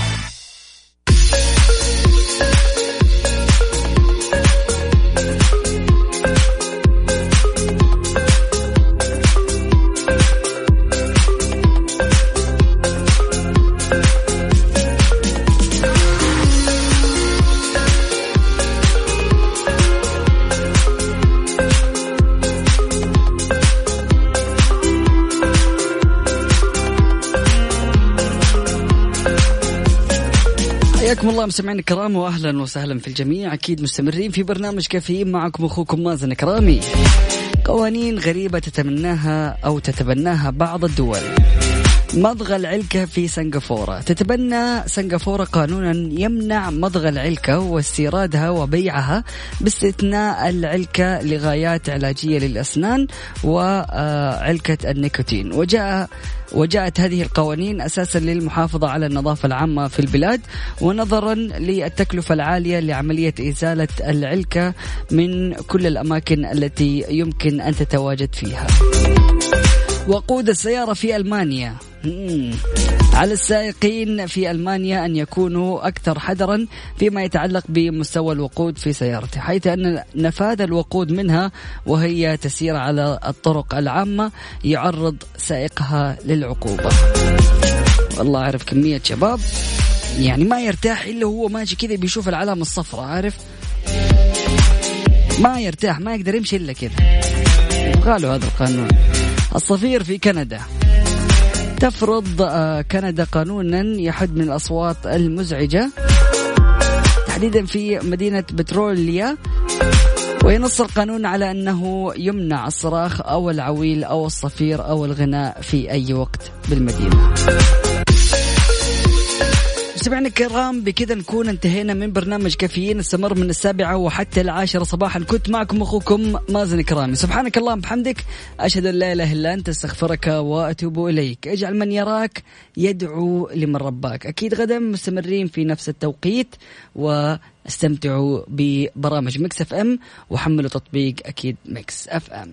حياكم الله مستمعينا الكرام واهلا وسهلا في الجميع. أكيد مستمرين في برنامج كافيين معكم أخوكم مازن كرامي. قوانين غريبة تتمناها أو تتبناها بعض الدول. مضغ العلكة في سنغافورة. تتبنى سنغافورة قانونا يمنع مضغ العلكة واستيرادها وبيعها باستثناء العلكة لغايات علاجية للأسنان وعلكة النيكوتين. وجاء وجاءت هذه القوانين أساسا للمحافظة على النظافة العامة في البلاد ونظرا للتكلفة العالية لعملية إزالة العلكه من كل الأماكن التي يمكن أن تتواجد فيها. وقود السيارة في ألمانيا. على السائقين في ألمانيا أن يكونوا أكثر حذرا فيما يتعلق بمستوى الوقود في سيارته، حيث أن نفاذ الوقود منها وهي تسير على الطرق العامة يعرض سائقها للعقوبة. والله أعرف كمية شباب يعني ما يرتاح إلا هو ماشي كذا بيشوف العلامة الصفراء عارف؟ ما يرتاح ما يقدر يمشي إلا كذا. له هذا القانون. الصفير في كندا تفرض آه، كندا قانونا يحد من الأصوات المزعجة تحديدا في مدينة بتروليا وينص القانون على أنه يمنع الصراخ أو العويل أو الصفير أو الغناء في أي وقت بالمدينة. مستمعينا الكرام بكذا نكون انتهينا من برنامج كافيين استمر من السابعة وحتى العاشرة صباحا. كنت معكم أخوكم مازن كرامي سبحانك اللهم بحمدك. أشهد أن لا إله إلا أنت أستغفرك وأتوب إليك. أجعل من يراك يدعو لمن رباك. أكيد غدا مستمرين في نفس التوقيت واستمتعوا ببرامج Mix FM وحملوا تطبيق أكيد Mix FM.